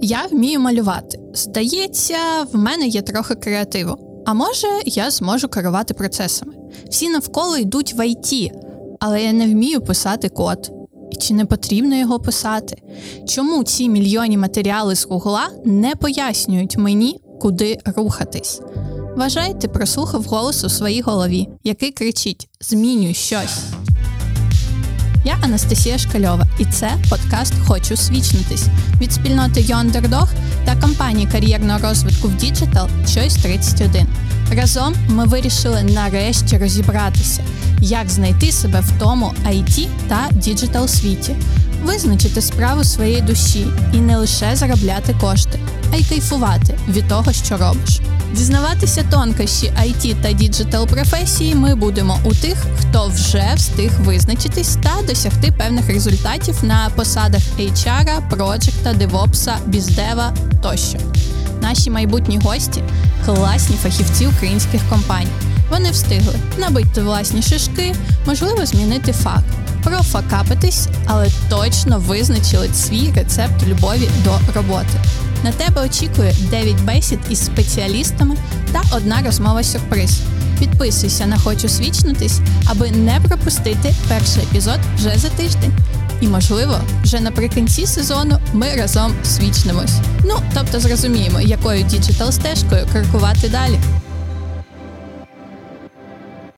Я вмію малювати. Здається, в мене є трохи креативу. А може, я зможу керувати процесами. Всі навколо йдуть в ІТ, але я не вмію писати код. І чи не потрібно його писати? Чому ці мільйонні матеріали з Гугла не пояснюють мені, куди рухатись? Вважайте, прослухав голос у своїй голові, який кричить: Змінюй щось. Я Анастасія Шкальова, і це подкаст Хочу свічнутись від спільноти Underdog та компанії кар'єрного розвитку в digital Choice 31. Разом ми вирішили нарешті розібратися, як знайти себе в тому IT та digital світі, визначити справу своєї душі і не лише заробляти кошти, а й кайфувати від того, що робиш. Дізнаватися тонкощі IT та digital професії ми будемо у тих, хто вже встиг визначитись та досягти певних результатів на посадах HR, проджекта, девопса, біздева тощо. Наші майбутні гості класні фахівці українських компаній. Вони встигли набити власні шишки, можливо, змінити фак, профакапитись, але точно визначили свій рецепт любові до роботи. На тебе очікує 9 бесід із спеціалістами та одна розмова сюрприз. Підписуйся на Хочу свічнутись, аби не пропустити перший епізод вже за тиждень. І, можливо, вже наприкінці сезону ми разом свічнимось. Ну, тобто зрозуміємо, якою digital стежкою крокувати далі.